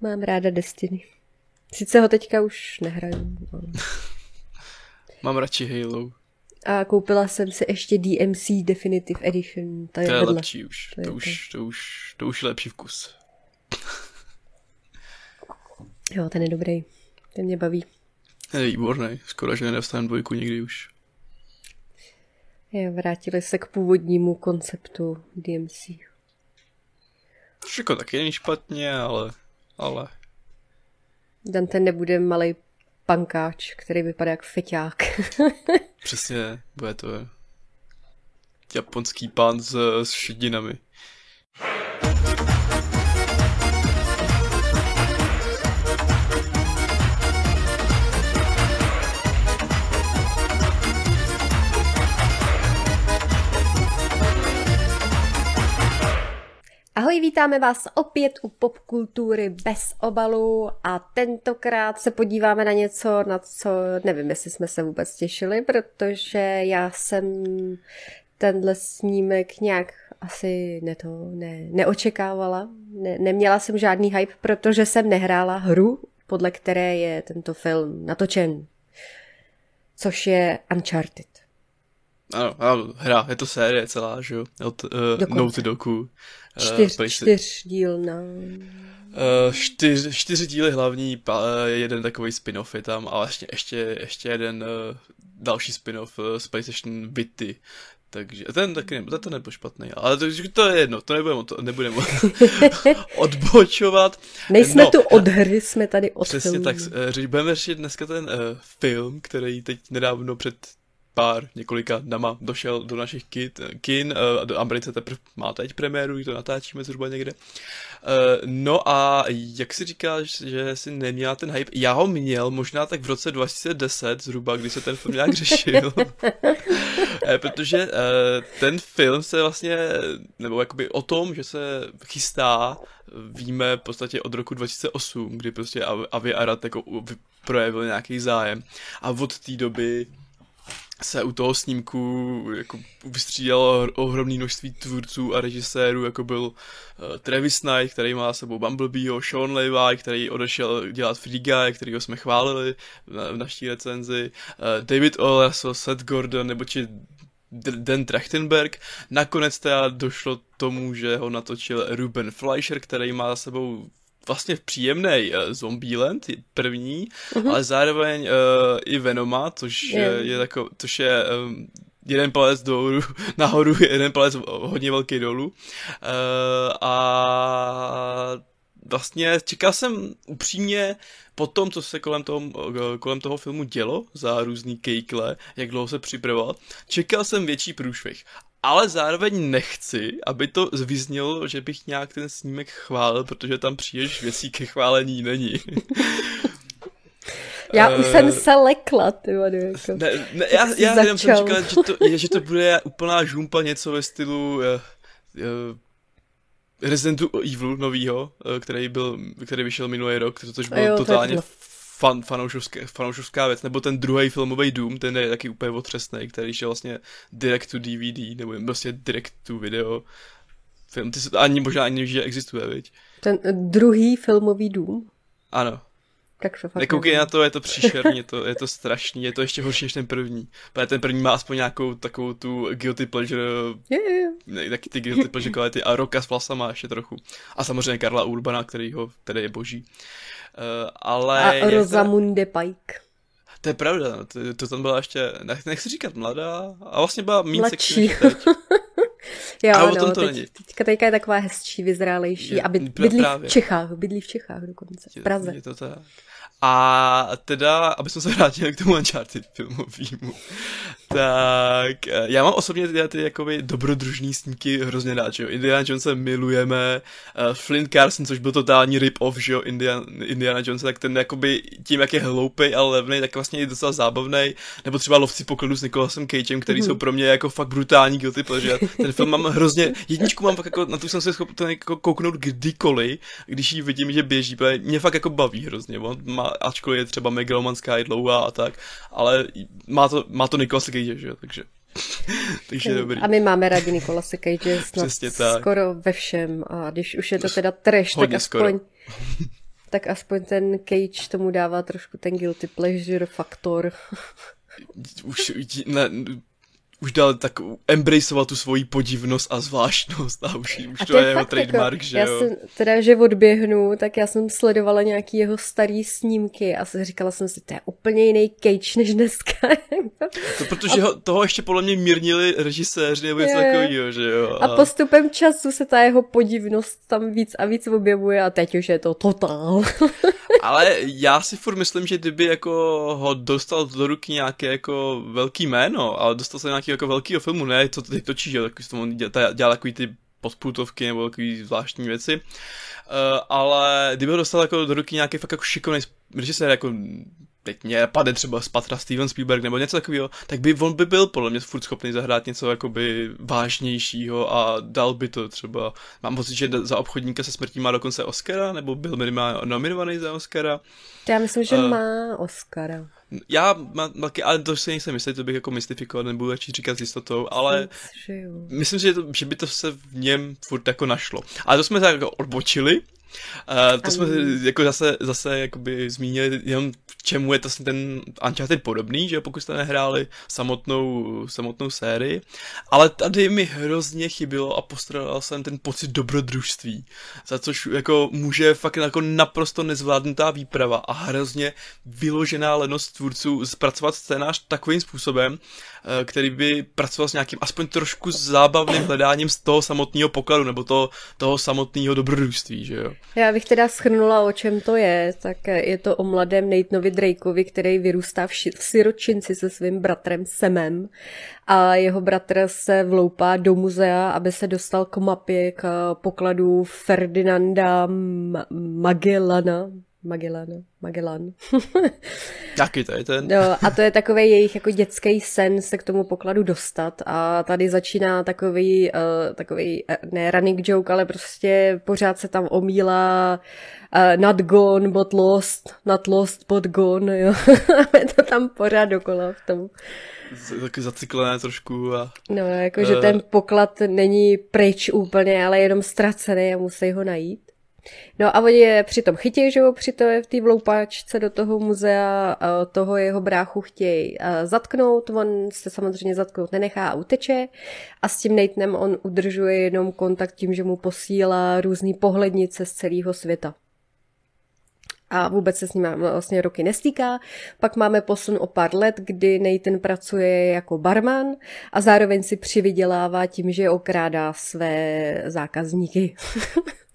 Mám ráda Destiny. Sice ho teďka už nehraju. Ale... Mám radši Halo. A koupila jsem si ještě DMC Definitive Edition. To je, to je lepší už. To, to, už, to, už, to už je lepší vkus. Jo, ten je dobrý. Ten mě baví. Je výborný. Skoro, že nedostanu dvojku nikdy už. Jo, vrátili se k původnímu konceptu DMC. Všechno taky není špatně, ale... ale... Dante nebude malý pankáč, který vypadá jak feťák. Přesně, bude to japonský pán s, s šedinami. Ahoj, vítáme vás opět u popkultury bez obalu a tentokrát se podíváme na něco, na co nevím, jestli jsme se vůbec těšili, protože já jsem tenhle snímek nějak asi ne to, ne, neočekávala. Ne, neměla jsem žádný hype, protože jsem nehrála hru, podle které je tento film natočen, což je Uncharted. Ano, ano, hra, je to série celá, že jo, od uh, Naughty Dogu. Čtyř, uh, čtyř díl na... Uh, čtyř, čtyři díly hlavní, uh, jeden takový spin-off je tam, ale ještě, ještě, ještě jeden uh, další spin-off uh, z PlayStation Vity. Takže ten taky ne, to nebyl špatný, ale to, to je jedno, to nebudeme, to nebudeme odbočovat. Nejsme no, tu od hry, jsme tady od Přesně filmu. tak, uh, budeme řešit dneska ten uh, film, který teď nedávno před pár, několika dama došel do našich kit, kin, uh, do Americe teprve má teď premiéru, to natáčíme zhruba někde. Uh, no a jak si říkáš, že jsi neměla ten hype? Já ho měl možná tak v roce 2010 zhruba, kdy se ten film nějak řešil. uh, protože ten film se vlastně, nebo jakoby o tom, že se chystá, víme v podstatě od roku 2008, kdy prostě Avi Arad jako projevil nějaký zájem. A od té doby se u toho snímku jako vystřídalo ohromné množství tvůrců a režisérů, jako byl uh, Travis Knight, který má sebou Bumblebeeho, Sean Levi, který odešel dělat Free Guy, kterýho jsme chválili na, v naší recenzi, uh, David O. Seth Gordon, nebo či Dan Trachtenberg. Nakonec teda došlo tomu, že ho natočil Ruben Fleischer, který má za sebou vlastně v příjemný uh, Zombieland, první, uh-huh. ale zároveň uh, i Venoma, což yeah. je jako, což je um, jeden palec dolů, nahoru, jeden palec hodně velký dolů. Uh, a vlastně čekal jsem upřímně po tom, co se kolem toho, kolem toho filmu dělo za různý kejkle, jak dlouho se připravoval, čekal jsem větší průšvih ale zároveň nechci, aby to vyznělo, že bych nějak ten snímek chválil, protože tam příliš věcí ke chválení není. Já už uh, jsem se lekla, ty vody, jako. Ne, ne, já, já jenom jsem čekal, že to, že to bude úplná žumpa něco ve stylu uh, uh, Residentu Evil novýho, uh, který byl, který vyšel minulý rok, což byl jo, totálně fan, fanoušovská, fanoušovská věc, nebo ten druhý filmový Doom, ten je taky úplně otřesný, který je vlastně direct to DVD, nebo prostě direct to video film. Ty se to ani možná ani že existuje, viď? Ten druhý filmový Doom? Ano. Tak to fakt Nekoukej nevím. na to, je to příšerně, to, je to strašný, je to ještě horší než ten první. Protože ten první má aspoň nějakou takovou tu guilty pleasure, je. Ne, taky ty guilty pleasure kvality a Roka s vlasama ještě trochu. A samozřejmě Karla Urbana, který ho, který je boží. Uh, ale... A Rosamunde Pike. To je pravda, no, to, to tam byla ještě, nechci říkat mladá, a vlastně byla méně Mladší. jo, a no, to teď, není. Teďka, teďka je taková hezčí, vyzrálejší je, a byd, bydlí právě. v Čechách, bydlí v Čechách dokonce, v Praze. Je to tak. A teda, aby jsme se vrátili k tomu Uncharted filmovýmu, tak eh, já mám osobně ty, ty jakoby dobrodružný snímky hrozně rád, že jo. Indiana Jonesa milujeme, uh, Flint Carson, což byl totální rip-off, že jo, Indiana, Indiana Jones, tak ten jakoby tím, jak je hloupej a levný, tak vlastně je docela zábavný. Nebo třeba Lovci pokladu s Nicolasem Cagem, který mm-hmm. jsou pro mě jako fakt brutální guilty pleasure. Ten film mám hrozně, jedničku mám fakt jako, na tu jsem se schopen jako kouknout kdykoliv, když ji vidím, že běží, protože mě fakt jako baví hrozně. On má, ačkoliv je třeba megalomanská, je dlouhá a tak, ale má to, má to Nicolas Cage, že jo, takže... Takže dobrý. A my máme rádi Nikolase Cage snad Přesně tak. skoro ve všem. A když už je to teda trash, tak aspoň, skoro. tak aspoň ten Cage tomu dává trošku ten guilty pleasure faktor. Už, ne, už dal tak embraceovat tu svoji podivnost a zvláštnost a už, už A to, je jeho fakt trademark, jako, že já jo. jsem, teda, že odběhnu, tak já jsem sledovala nějaký jeho starý snímky a se říkala jsem si, to je úplně jiný Cage než dneska. To protože ho, toho ještě podle mě mírnili režiséři nebo něco takového, že jo. A postupem času se ta jeho podivnost tam víc a víc objevuje a teď už je to totál. Ale já si furt myslím, že kdyby jako ho dostal do ruky nějaké jako velký jméno a dostal se do nějakého jako velkého filmu, ne, co teď točí, že jo, tak to on dělá, dělá takový ty podpůtovky nebo takový zvláštní věci. Uh, ale kdyby ho dostal jako do ruky nějaký fakt jako šikovný režisér, jako teď mě padne třeba z patra Steven Spielberg nebo něco takového, tak by on by byl podle mě furt schopný zahrát něco jakoby vážnějšího a dal by to třeba, mám pocit, že za obchodníka se smrtí má dokonce Oscara, nebo byl minimálně nominovaný za Oscara. Já myslím, že Eh. má Oscara. Já mám taky, ale to si nejsem jistý, to bych jako mystifikoval, nebudu radši říkat s jistotou, ale Myslím, si, že, to, že by to se v něm furt jako našlo. Ale to jsme tak jako odbočili, Uh, to jsme jako zase, zase jakoby zmínili jenom v čemu je to ten Uncharted podobný, že pokud jste nehráli samotnou, samotnou sérii, ale tady mi hrozně chybilo a postradal jsem ten pocit dobrodružství, za což jako může fakt jako naprosto nezvládnutá výprava a hrozně vyložená lenost tvůrců zpracovat scénář takovým způsobem, eh, který by pracoval s nějakým aspoň trošku zábavným hledáním z toho samotného pokladu nebo toho, toho samotného dobrodružství, že jo. Já bych teda schrnula, o čem to je. Tak je to o mladém Nathanovi Drakeovi, který vyrůstá v, ši- v siročinci se svým bratrem Semem a jeho bratr se vloupá do muzea, aby se dostal k mapě, k pokladu Ferdinanda Magellana. Magellana, Magellan. Jaký to je ten? No, a to je takový jejich jako dětský sen se k tomu pokladu dostat a tady začíná takový, uh, takový uh, ne running joke, ale prostě pořád se tam omílá uh, not gone, but lost, not lost, but gone, jo. A je to tam pořád dokola v tom. Taky zacyklené trošku a... No, jakože Eh. ten poklad není pryč úplně, ale jenom ztracený a musí ho najít. No a oni je přitom chytí, že jo, při té, v té vloupáčce do toho muzea, toho jeho bráchu chtějí zatknout, on se samozřejmě zatknout nenechá a uteče a s tím Nathanem on udržuje jenom kontakt tím, že mu posílá různý pohlednice z celého světa a vůbec se s ním vlastně roky nestýká. Pak máme posun o pár let, kdy Nathan pracuje jako barman a zároveň si přivydělává tím, že okrádá své zákazníky.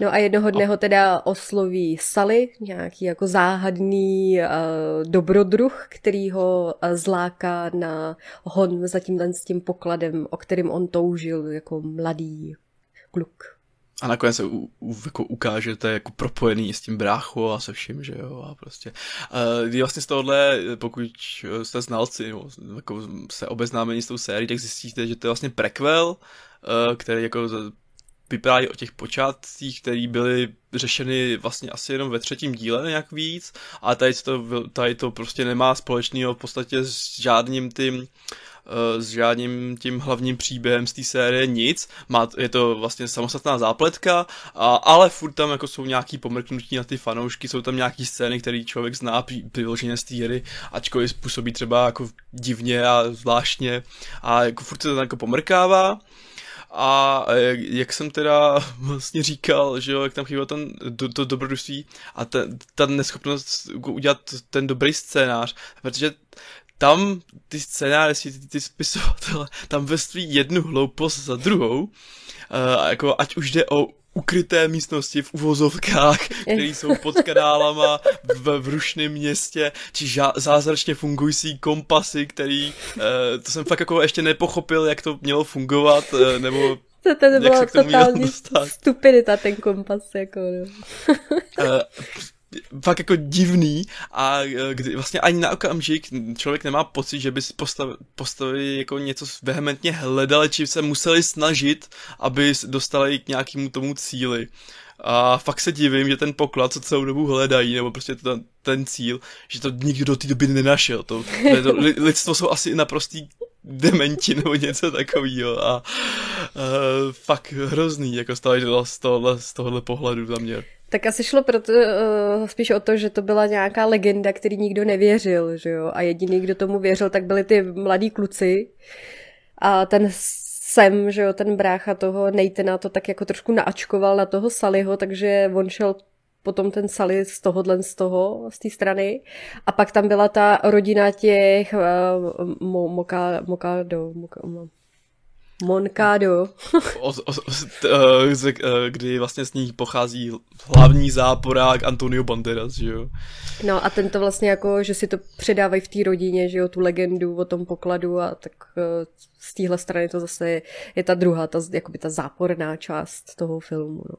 No a jednoho dne ho teda osloví Sally, nějaký jako záhadný uh, dobrodruh, který ho uh, zláká na hon za tímhle s tím pokladem, o kterým on toužil jako mladý kluk. A nakonec se u, u, jako ukážete jako propojený s tím bráchou a se vším, že jo, a prostě. Uh, vlastně z tohohle, pokud jste znalci, nebo jako se obeznámení s tou sérií, tak zjistíte, že to je vlastně prequel, uh, který jako vypráví o těch počátcích, které byly řešeny vlastně asi jenom ve třetím díle nějak víc, a tady to, tady to prostě nemá společného v podstatě s žádným tím eh, s žádným tím hlavním příběhem z té série nic. Má, je to vlastně samostatná zápletka, a, ale furt tam jako jsou nějaký pomrknutí na ty fanoušky, jsou tam nějaký scény, které člověk zná vyloženě z té hry, ačkoliv způsobí třeba jako divně a zvláštně a jako furt se to tam jako pomrkává. A jak, jak jsem teda vlastně říkal, že jo, jak tam chybělo ten, do, to dobrodružství a ten, ta neschopnost udělat ten dobrý scénář, protože tam ty scénáři, ty, ty spisovatele, tam vrství jednu hloupost za druhou, uh, jako ať už jde o ukryté místnosti v uvozovkách, které jsou pod kanálama v, v rušném městě, či ža- zázračně fungující kompasy, který, uh, to jsem fakt jako ještě nepochopil, jak to mělo fungovat, uh, nebo To, to Jak byla se k tomu mělo totální stupidita, ten kompas, jako no. Fakt jako divný a eh, kdy vlastně ani na okamžik člověk nemá pocit, že by si postav, postavili jako něco vehementně hledali, či se museli snažit, aby dostali k nějakému tomu cíli. A fakt se divím, že ten poklad, co celou dobu hledají, nebo prostě ten, ten cíl, že to nikdo do té doby nenašel. To, to, to li- lidstvo jsou asi naprostý dementi nebo něco takového a uh, fakt hrozný, jako tohohle, z tohohle, z tohohle pohledu za mě. Tak asi šlo proto, uh, spíš o to, že to byla nějaká legenda, který nikdo nevěřil, že jo? A jediný, kdo tomu věřil, tak byli ty mladí kluci. A ten sem, že jo, ten brácha toho Neitena to tak jako trošku naačkoval na toho Saliho, takže on šel potom ten Sally z tohohle z toho, z té strany. A pak tam byla ta rodina těch uh, mo, moka, Mokado, moka, mo, Moncado. o, o, o, kdy vlastně z ní pochází hlavní záporák Antonio Banderas, že jo? No a tento vlastně jako, že si to předávají v té rodině, že jo, tu legendu o tom pokladu a tak z téhle strany to zase je, je ta druhá, ta, jakoby ta záporná část toho filmu, no.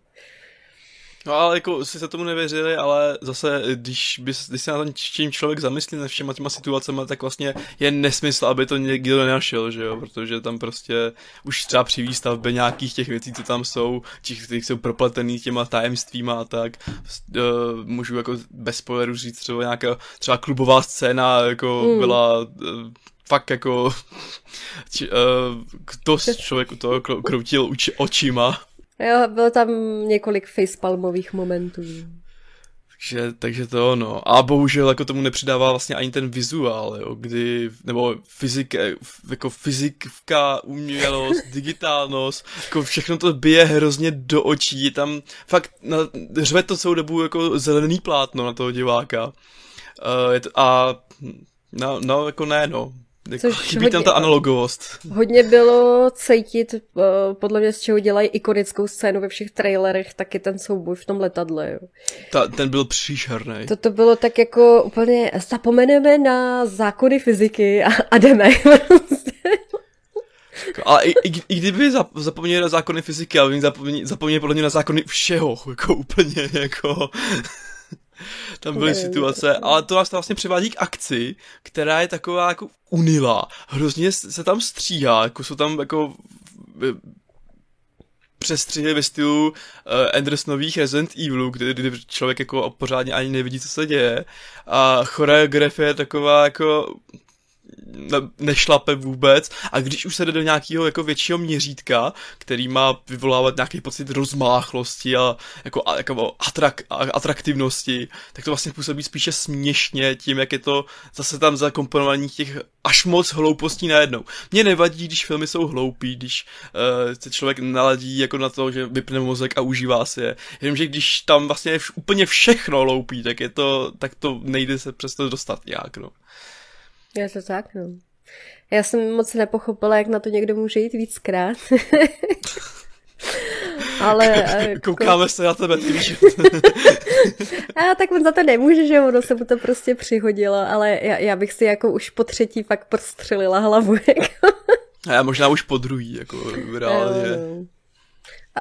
No ale jako si se tomu nevěřili, ale zase, když, by, když se na tom čím člověk zamyslí nad všema těma situacemi, tak vlastně je nesmysl, aby to někdo nenašel, že jo, protože tam prostě už třeba při výstavbě nějakých těch věcí, co tam jsou, těch, kteří jsou propletený těma tajemstvíma a tak, uh, můžu jako bez spoilerů říct třeba nějaká třeba klubová scéna jako mm. byla uh, fakt jako či, uh, to člověk toho kroutil uči, očima Jo, bylo tam několik facepalmových momentů. Takže, takže to ono. A bohužel jako tomu nepřidává vlastně ani ten vizuál, jo, kdy, nebo fyzik, jako fyzika, umělost, digitálnost, jako všechno to bije hrozně do očí, tam fakt na, řve to celou dobu jako zelený plátno na toho diváka. Uh, to, a no, no, jako ne, no. Jako Což chybí hodně, tam ta analogovost. Hodně bylo cítit, uh, podle mě z čeho dělají ikonickou scénu ve všech trailerech, taky ten souboj v tom letadle. Jo. Ta, ten byl příšerný. Toto bylo tak jako úplně, zapomeneme na zákony fyziky a, a jdeme. Ale i, i, i kdyby zapomněli na zákony fyziky, ale zapomněli, zapomněli podle mě na zákony všeho, jako úplně, jako... Tam byly situace, ale to nás vlastně přivádí k akci, která je taková jako unila. Hrozně se tam stříhá, jako jsou tam jako přestřihy ve stylu uh, Andersonových Resident Evilů, kdy, kdy člověk jako pořádně ani nevidí, co se děje. A choreografie je taková jako nešlape vůbec a když už se jde do nějakého jako většího měřítka, který má vyvolávat nějaký pocit rozmáchlosti a jako, a, jako atrak, atraktivnosti, tak to vlastně působí spíše směšně tím, jak je to zase tam zakomponovaní těch až moc hloupostí najednou. Mně nevadí, když filmy jsou hloupí, když uh, se člověk naladí jako na to, že vypne mozek a užívá si je. Jenomže když tam vlastně je vš- úplně všechno hloupí, tak je to, tak to nejde se přesto dostat nějak, no. Je to tak, no. Já jsem moc nepochopila, jak na to někdo může jít víckrát. Ale... Jako... Koukáme se na tebe, ty víš. A tak on za to nemůže, že ono se mu to prostě přihodilo, ale já, já bych si jako už po třetí fakt prostřelila hlavu. Jako. A já možná už po druhý, jako reálně.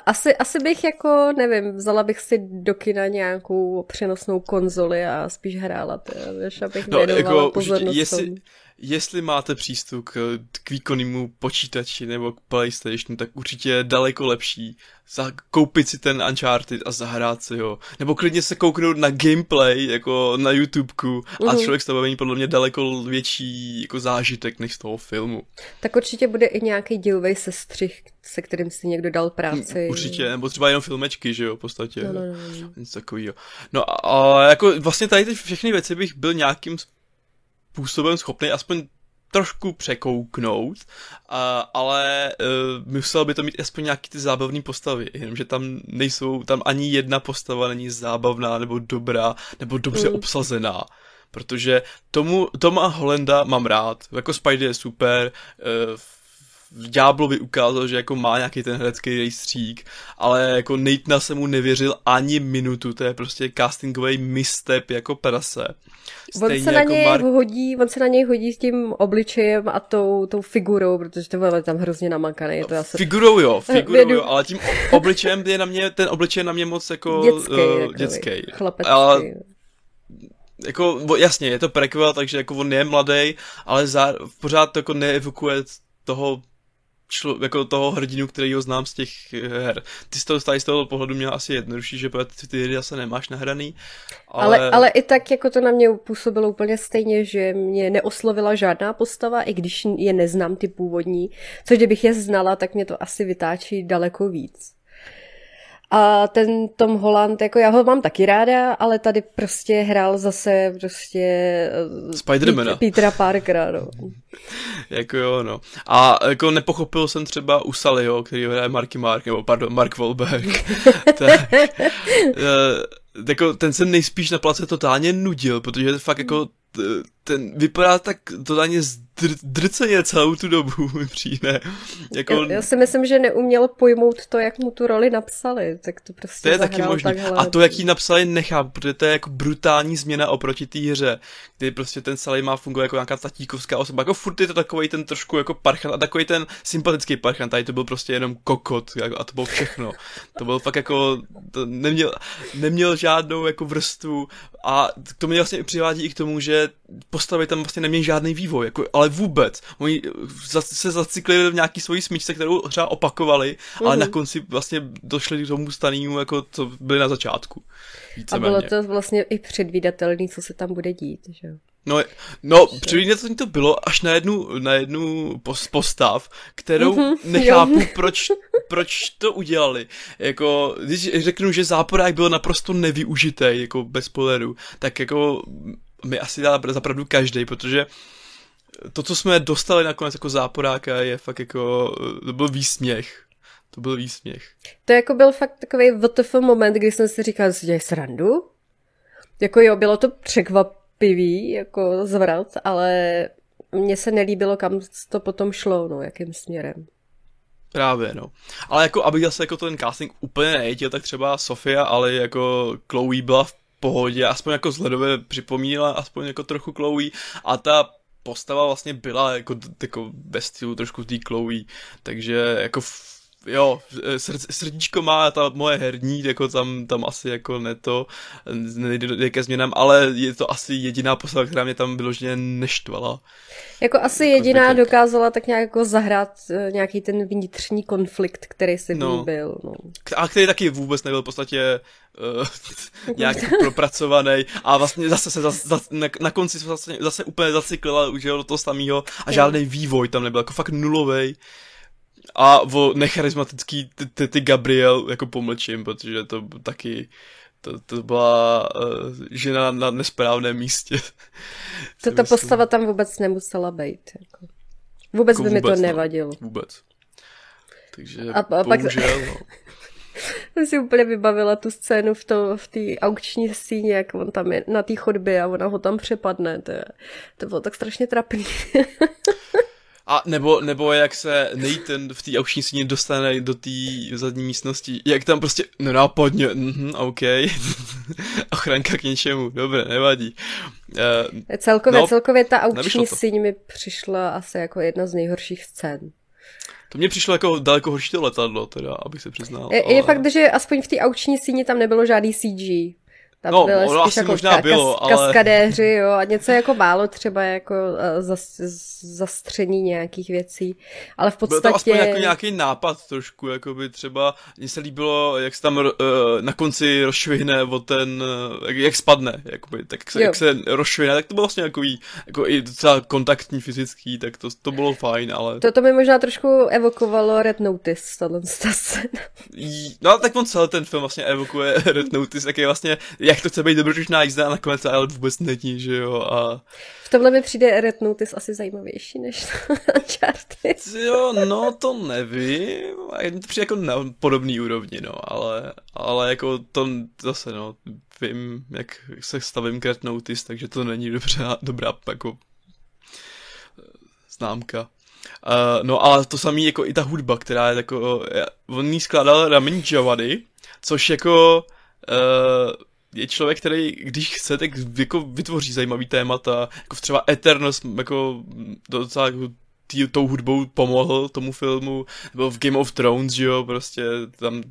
Asi, asi bych jako, nevím, vzala bych si do kina nějakou přenosnou konzoli a spíš hrála, než abych no, jako, pozornost jestli, jestli máte přístup k, k výkonnému počítači nebo k PlayStationu, tak určitě je daleko lepší koupit si ten Uncharted a zahrát si ho. Nebo klidně se kouknout na gameplay, jako na YouTubeku a mm-hmm. člověk z toho podle mě daleko větší jako zážitek než z toho filmu. Tak určitě bude i nějaký dílový sestřih, se kterým si někdo dal práci. Mm, určitě, nebo třeba jenom filmečky, že jo, v podstatě. No, no, no. no. Nic takového. No a, a jako vlastně tady ty všechny věci bych byl nějakým způsobem schopný aspoň trošku překouknout, a, ale uh, musel by to mít aspoň nějaký ty zábavné postavy, jenomže tam nejsou, tam ani jedna postava není zábavná nebo dobrá, nebo dobře mm. obsazená. Protože tomu, Toma Holenda mám rád, jako Spidey je super, uh, Ďáblovi ukázal, že jako má nějaký ten herecký rejstřík, ale jako Natana se mu nevěřil ani minutu, to je prostě castingový misstep jako prase. Stejně on se na jako něj Mark... hodí, on se na něj hodí s tím obličejem a tou, tou figurou, protože to bylo tam hrozně namakané. Je to asi... Figurou jo, figurou jo, ale tím obličejem je na mě, ten obličej na mě moc jako dětský, uh, dětský. Ale jako, jasně, je to prequel, takže jako on je mladý, ale zá, pořád to jako neevokuje toho člo, jako toho hrdinu, který ho znám z těch her. Ty z toho, z toho pohledu měl asi jednodušší, že ty, ty hry zase nemáš nahraný. Ale... ale... ale i tak jako to na mě působilo úplně stejně, že mě neoslovila žádná postava, i když je neznám ty původní, což kdybych je znala, tak mě to asi vytáčí daleko víc. A ten Tom Holland, jako já ho mám taky ráda, ale tady prostě hrál zase prostě eh, Spidermana. Petera Parkera, no. jako jo, no. A jako nepochopil jsem třeba u Sallyho, který hraje Marky Mark, nebo pardon, Mark Wahlberg. tak, uh, jako ten se nejspíš na place totálně nudil, protože fakt jako ten vypadá tak totálně zdr, drceně celou tu dobu, mi přijde. Jako... Já, já si myslím, že neuměl pojmout to, jak mu tu roli napsali, tak to prostě To je taky možné. A to, jak ji napsali, nechápu, protože to je jako brutální změna oproti té hře, kdy prostě ten Sally má fungovat jako nějaká tatíkovská osoba. Jako furt je to takový ten trošku jako parchant a takový ten sympatický parchant, tady to byl prostě jenom kokot jako, a to bylo všechno. To byl fakt jako, to neměl, neměl žádnou jako vrstvu a to mě vlastně přivádí i k tomu, že postavy tam vlastně nemějí žádný vývoj, jako, ale vůbec. Oni se zaciklili v nějaký svojí smyčce, kterou třeba opakovali, mm-hmm. ale mhm. na konci vlastně došli k tomu stanému, jako to byly na začátku. A bylo to vlastně i předvídatelné, co se tam bude dít, že No, no předvídatelný to bylo až na jednu, na jednu postav, kterou mm-hmm, nechápu, proč, proč to udělali. Jako, když řeknu, že záporák byl naprosto nevyužitý, jako bez spoilerů, tak jako mi asi dá zapravdu každý, protože to, co jsme dostali nakonec jako záporáka, je fakt jako, to byl výsměch. To byl výsměch. To jako byl fakt takový WTF moment, kdy jsem si říkal, že děje srandu? Jako jo, bylo to překvapivý, jako zvrat, ale mně se nelíbilo, kam to potom šlo, no, jakým směrem. Právě, no. Ale jako, aby zase jako ten casting úplně nejtěl, tak třeba Sofia, ale jako Chloe byla v pohodě, aspoň jako vzhledově připomínala aspoň jako trochu Chloe a ta postava vlastně byla jako, jako ve stylu trošku tý Chloe, takže jako jo, srdíčko má ta moje herní, jako tam, tam asi jako ne to, nejde ke změnám, ale je to asi jediná postava, která mě tam vyloženě neštvala. Jako asi jako jediná zbytek. dokázala tak nějak jako zahrát eh, nějaký ten vnitřní konflikt, který si no. byl. No. A který taky vůbec nebyl v podstatě uh, nějak propracovaný a vlastně zase se zase, zase, na, na konci se zase, zase úplně zacyklila už do toho samého a žádný vývoj tam nebyl, jako fakt nulovej. A o necharismatický ty, Gabriel jako pomlčím, protože to taky to, to byla uh, žena na nesprávném místě. Tato postava tam vůbec nemusela být. Jako. Vůbec jako by vůbec, mi to no. nevadilo. No, vůbec. Takže a, a bohužel, pak... no. jsem si úplně vybavila tu scénu v, to, v té aukční síně, jak on tam je na té chodbě a ona ho tam přepadne. To, je, to bylo tak strašně trapný. A nebo, nebo jak se Nathan v té aukční síně dostane do té zadní místnosti, jak tam prostě nenápadně, mhm, OK, ochranka k něčemu, dobré, nevadí. Uh, celkově, no, celkově ta aukční síň mi přišla asi jako jedna z nejhorších scén. To mně přišlo jako daleko horší to letadlo, teda, abych se přiznal. Je, ale... je fakt, že aspoň v té aukční síni tam nebylo žádný CG. Tam no, byly spíš asi jako možná ka- bylo, ale... kaskadéři, jo, a něco jako málo třeba jako uh, zas, zastření nějakých věcí, ale v podstatě... Byl to aspoň jako nějaký nápad trošku, jako by třeba, mně se líbilo, jak se tam uh, na konci rozšvihne o ten, uh, jak, jak spadne, jakoby, tak se, jak se rozšvihne, tak to bylo vlastně jako, jako i docela kontaktní fyzický, tak to, to bylo fajn, ale... To, to mi možná trošku evokovalo Red Notice, tato scéna. No, tak on celý ten film vlastně evokuje Red Notice, jak je vlastně jak to chce být dobrodružná jízda a nakonec ale vůbec není, že jo. A... V tomhle mi přijde Red Notice asi zajímavější než Uncharted. jo, no to nevím. To přijde jako na podobný úrovni, no, ale, ale jako to zase, no, vím, jak se stavím k Red Notice, takže to není dobře, dobrá jako známka. Uh, no a to samý jako i ta hudba, která je jako, on ní skládal Ramin Javady, což jako uh, je člověk, který, když chce, tak jako vytvoří zajímavý témata, jako třeba Eternos, jako docela jako tý, tou hudbou pomohl tomu filmu, nebo v Game of Thrones, že jo, prostě tam,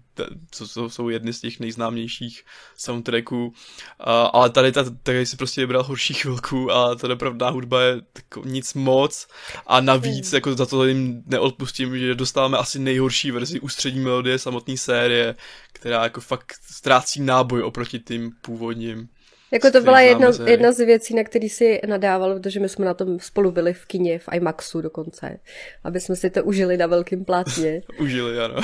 co, co jsou jedny z těch nejznámějších soundtracků, a, ale tady, ta, tady si prostě vybral horší chvilku a ta dopravná hudba je jako nic moc a navíc, jako za to jim neodpustím, že dostáváme asi nejhorší verzi ústřední melodie samotné série, která jako fakt ztrácí náboj oproti tím původním. Jako to byla jedna, jedna z věcí, na který si nadával, protože my jsme na tom spolu byli v kině, v IMAXu dokonce, aby jsme si to užili na velkým plátně. užili, ano.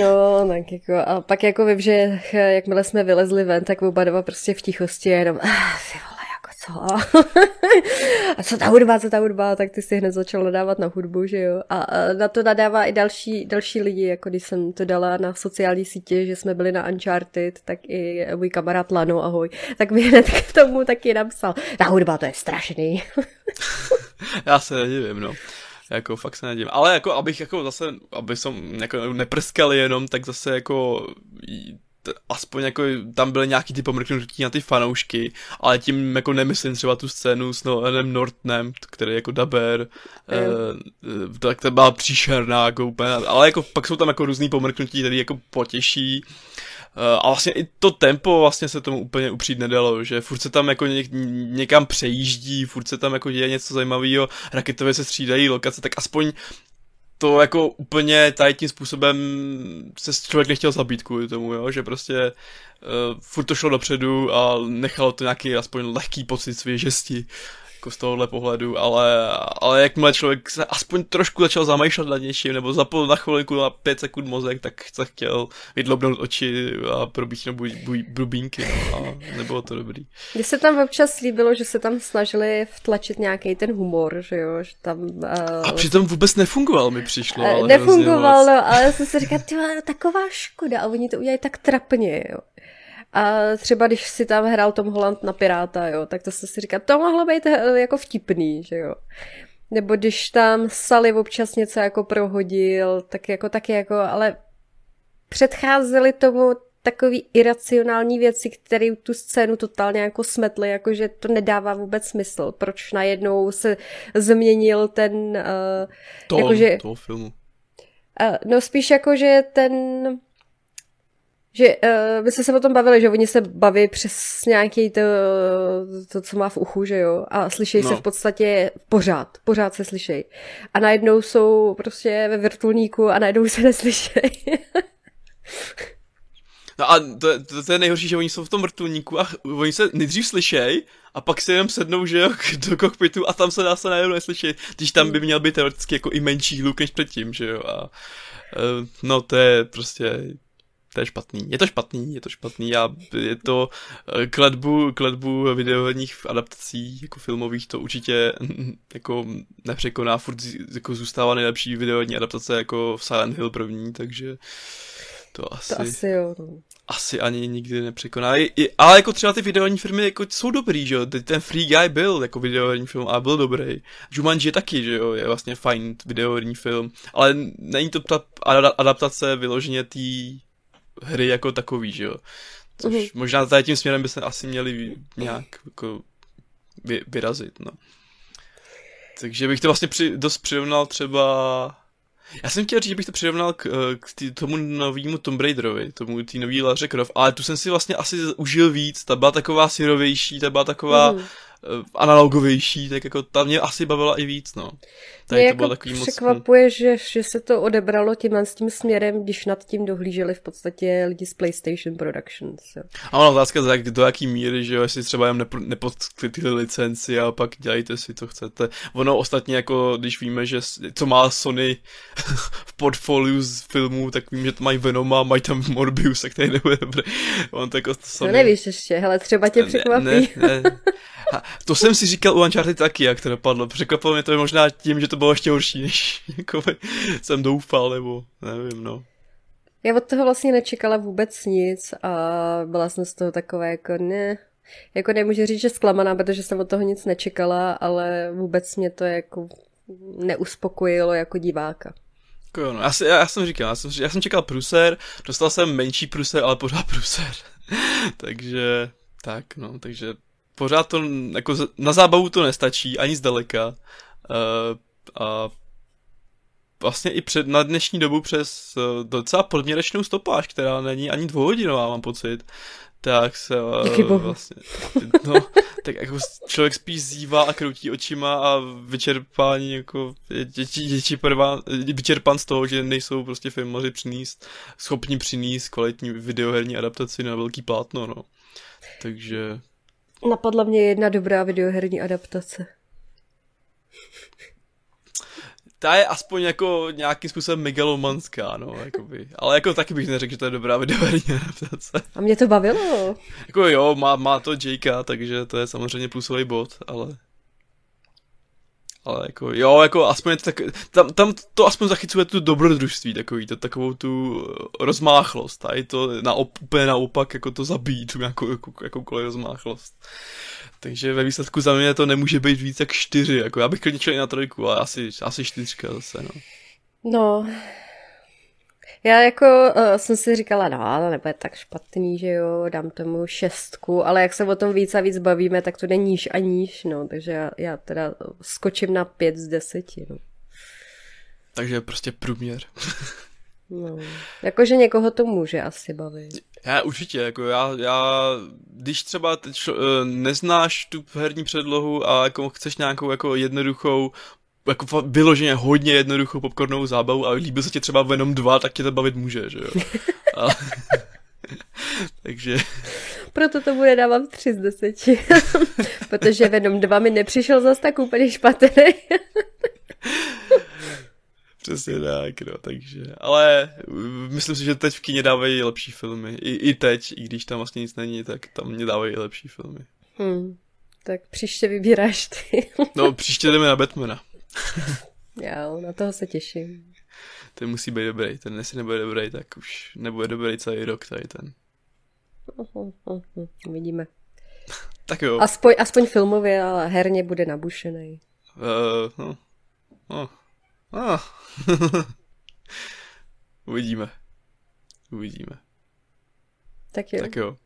no, tak jako, a pak jako vím, že jakmile jsme vylezli ven, tak oba dva prostě v tichosti jenom, ah, co? a co ta hudba, co ta hudba, tak ty si hned začal nadávat na hudbu, že jo? A, na to nadává i další, další lidi, jako když jsem to dala na sociální sítě, že jsme byli na Uncharted, tak i můj kamarád Lano, ahoj, tak mi hned k tomu taky napsal, ta hudba to je strašný. Já se nedivím, no. Jako fakt se nedivím. Ale jako abych jako zase, aby som jako neprskali jenom, tak zase jako aspoň jako tam byly nějaký ty pomrknutí na ty fanoušky, ale tím jako nemyslím třeba tu scénu s Noelem Nortnem, který jako daber, mm. eh, tak to byla příšerná jako úplně, ale jako pak jsou tam jako různý pomrknutí, který jako potěší. Uh, a vlastně i to tempo vlastně se tomu úplně upřít nedalo, že furt se tam jako něk, někam přejíždí, furt se tam jako děje něco zajímavého, raketově se střídají lokace, tak aspoň to jako úplně tady tím způsobem se člověk nechtěl zabít kvůli tomu, jo? že prostě uh, furt to šlo dopředu a nechalo to nějaký aspoň lehký pocit svěžesti jako z tohohle pohledu, ale, ale jakmile člověk se aspoň trošku začal zamýšlet nad něčím, nebo zapol na chvilku na pět sekund mozek, tak se chtěl vydlobnout oči a probíchnout buj, buj, brubínky, no, a nebylo to dobrý. Mně se tam občas líbilo, že se tam snažili vtlačit nějaký ten humor, že jo, že tam... Uh... A přitom vůbec nefungoval, mi přišlo. Uh, ale nefungoval, no, ale já jsem si říkal, taková škoda, a oni to udělají tak trapně, jo. A třeba když si tam hrál Tom Holland na Piráta, jo, tak to se si říká, to mohlo být eh, jako vtipný, že jo. Nebo když tam Sally občas něco jako prohodil, tak jako taky jako, ale předcházely tomu takový iracionální věci, které tu scénu totálně jako smetly, jako že to nedává vůbec smysl. Proč najednou se změnil ten... Uh, to, jakože, toho filmu. Uh, no spíš jako, že ten že uh, my jsme se o tom bavili, že oni se baví přes nějaký to, to, co má v uchu, že jo, a slyšejí no. se v podstatě pořád, pořád se slyšejí. A najednou jsou prostě ve vrtulníku a najednou se neslyšejí. No a to, to, to je nejhorší, že oni jsou v tom vrtulníku a oni se nejdřív slyšejí a pak si jenom sednou, že jo, do kokpitu a tam se dá se najednou neslyšet, když tam by měl být teoreticky jako i menší hluk než předtím, že jo, a uh, no to je prostě to je špatný. Je to špatný, je to špatný. Já, je to eh, kladbu, kladbu videoherních adaptací jako filmových to určitě jako nepřekoná, furt jako zůstává nejlepší videoherní adaptace jako Silent Hill první, takže to asi... To asi jo. No. Asi ani nikdy nepřekoná. I, i, ale jako třeba ty videoherní filmy jako jsou dobrý, že jo. Ten Free Guy byl jako videoherní film a byl dobrý. Jumanji je taky, že jo, je vlastně fajn videoherní film. Ale není to ta adaptace vyloženě té hry jako takový, že jo. Což mm-hmm. možná tady tím směrem by se asi měli nějak jako vy, vyrazit, no. Takže bych to vlastně při, dost přirovnal třeba... Já jsem chtěl říct, že bych to přirovnal k, k tý, tomu novému Tomb Raiderovi, tomu tý nový Laře Croft, ale tu jsem si vlastně asi užil víc, ta byla taková syrovější, ta byla taková mm. Eh, analogovější, tak jako ta mě asi bavila i víc, no. Tady mě to jako takový překvapuje, moc... že, že se to odebralo tímhle s tím směrem, když nad tím dohlíželi v podstatě lidi z PlayStation Productions. Jo. A ono otázka, do, do jaký míry, že jo, jestli třeba jen nepo, licenci a pak dělejte si, co chcete. Ono ostatně jako, když víme, že co má Sony v portfoliu z filmů, tak vím, že to mají Venoma, mají tam Morbius, který nebude dobrý. On tak to Sony... To nevíš ještě, hele, třeba tě překvapí. Ne, ne, ne. To jsem si říkal u Uncharted taky, jak to dopadlo. Překvapilo mě to možná tím, že to bylo ještě horší, než jako jsem doufal, nebo nevím, no. Já od toho vlastně nečekala vůbec nic a byla jsem z toho takové jako ne, jako nemůžu říct, že zklamaná, protože jsem od toho nic nečekala, ale vůbec mě to jako neuspokojilo jako diváka. Jako no, já, já, já, jsem říkal, já jsem, já jsem čekal pruser, dostal jsem menší pruser, ale pořád pruser. takže, tak no, takže pořád to, jako na zábavu to nestačí, ani zdaleka. Uh, a vlastně i před, na dnešní dobu přes uh, docela podměrečnou stopáž, která není ani dvouhodinová, mám pocit, tak se uh, vlastně, no, tak jako člověk spíš zývá a kroutí očima a vyčerpání jako děti, děti prvá, vyčerpan z toho, že nejsou prostě filmaři přinést, schopni přinést kvalitní videoherní adaptaci na velký plátno, no. Takže... Napadla mě jedna dobrá videoherní adaptace ta je aspoň jako nějakým způsobem megalomanská, no, jakoby. Ale jako taky bych neřekl, že to je dobrá videoherní adaptace. A mě to bavilo. Jako jo, má, má to Jakea, takže to je samozřejmě plusový bod, ale... Ale jako, jo, jako aspoň tak, tam, tam to aspoň zachycuje tu dobrodružství takový, to, takovou tu rozmáchlost, a je to na, úplně naopak, jako to zabít, tu nějakou, jako, jakoukoliv rozmáchlost. Takže ve výsledku za mě to nemůže být víc jak čtyři, jako já bych klidně i na trojku, ale asi, asi čtyřka zase, no. No, já jako uh, jsem si říkala, no, ale nebude tak špatný, že jo, dám tomu šestku, ale jak se o tom víc a víc bavíme, tak to jde níž a níž, no, takže já, já teda skočím na pět z deseti, no. Takže prostě průměr. no, jakože někoho to může asi bavit. Já určitě, jako já, já když třeba teď eh, neznáš tu herní předlohu a jako chceš nějakou jako jednoduchou jako vyloženě hodně jednoduchou popcornovou zábavu a líbil se ti třeba Venom 2, tak tě to bavit může, že jo. A... Takže... Proto to bude dávat 3 z 10. Protože Venom 2 mi nepřišel zase tak úplně špatný. Přesně tak, no, takže, ale myslím si, že teď v kině dávají lepší filmy, I, i teď, i když tam vlastně nic není, tak tam mě dávají lepší filmy. Hmm, tak příště vybíráš ty. no, příště jdeme na Batmana. Já, na toho se těším. Ten musí být dobrý, ten jestli nebude dobrý, tak už nebude dobrý celý rok tady ten. Vidíme. tak jo. Aspoň, aspoň filmově, ale herně bude nabušený. Uh, no. No. Ah. Uvidíme. Uvidíme. Tak jo. Tak jo.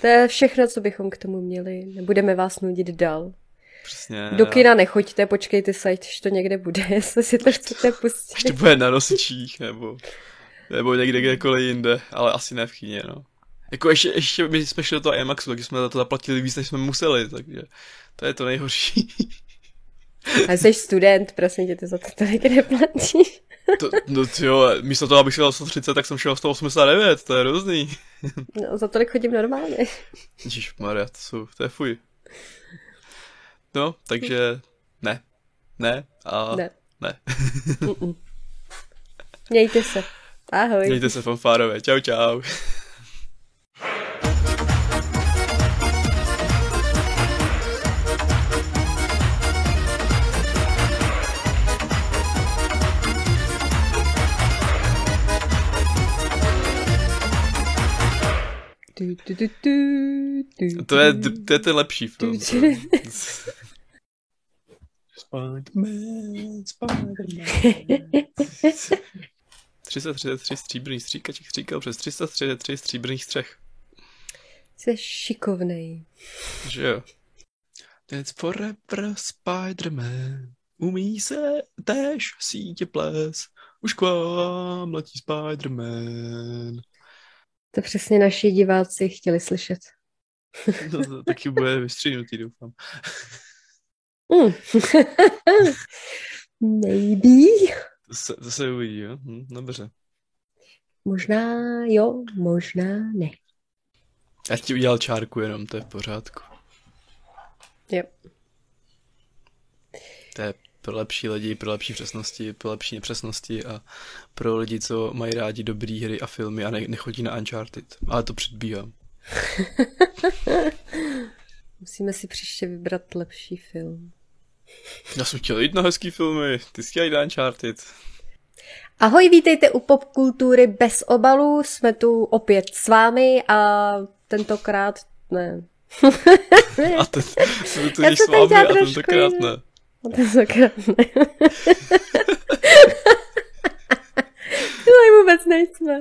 To je všechno, co bychom k tomu měli. Nebudeme vás nudit dál. Přesně. Do kina nechoďte, počkejte se, až to někde bude, jestli si to chcete pustit. Až to bude na nosičích, nebo, nebo někde kdekoliv jinde, ale asi ne v kyně, no. Jako ještě, ještě my jsme šli do toho IMAXu, takže jsme za to zaplatili víc, než jsme museli, takže to je to nejhorší. A jsi student, prosím tě, ty za to tolik neplatíš. To, no jo, místo toho, abych šel 130, tak jsem šel 189, to je hrozný. No, za tolik chodím normálně. Maria, to jsou, to je fuj. No, takže ne. Ne a ne. ne. Mějte se. Ahoj. Mějte se fanfárové. Čau, čau. Du, du, du, du, du, to, je, to je ten lepší film. Spider-Man, Spider-Man. 333 stříbrných stříkaček stříkal přes 333 stříbrných střech. Jsi šikovnej. Že jo. That's forever Spider-Man. Umí se též sítě ples. Už k vám letí Spider-Man. To přesně naši diváci chtěli slyšet. no, to taky bude vystříhnutý, doufám. Mm. Maybe. To se, to se uvidí, jo? Hm, dobře. Možná jo, možná ne. Já ti udělal čárku jenom, to je v pořádku. Jo. To je pro lepší lidi, pro lepší přesnosti, pro lepší nepřesnosti a pro lidi, co mají rádi dobré hry a filmy a ne, nechodí na Uncharted. Ale to předbíhám. Musíme si příště vybrat lepší film. Já jsem chtěl jít na hezký filmy, ty jsi chtěl jít Uncharted. Ahoj, vítejte u Popkultury bez obalu, jsme tu opět s vámi a tentokrát ne. a ten, jsme tu s vámi a tentokrát ne. A tentokrát ne. Tady vůbec nejsme.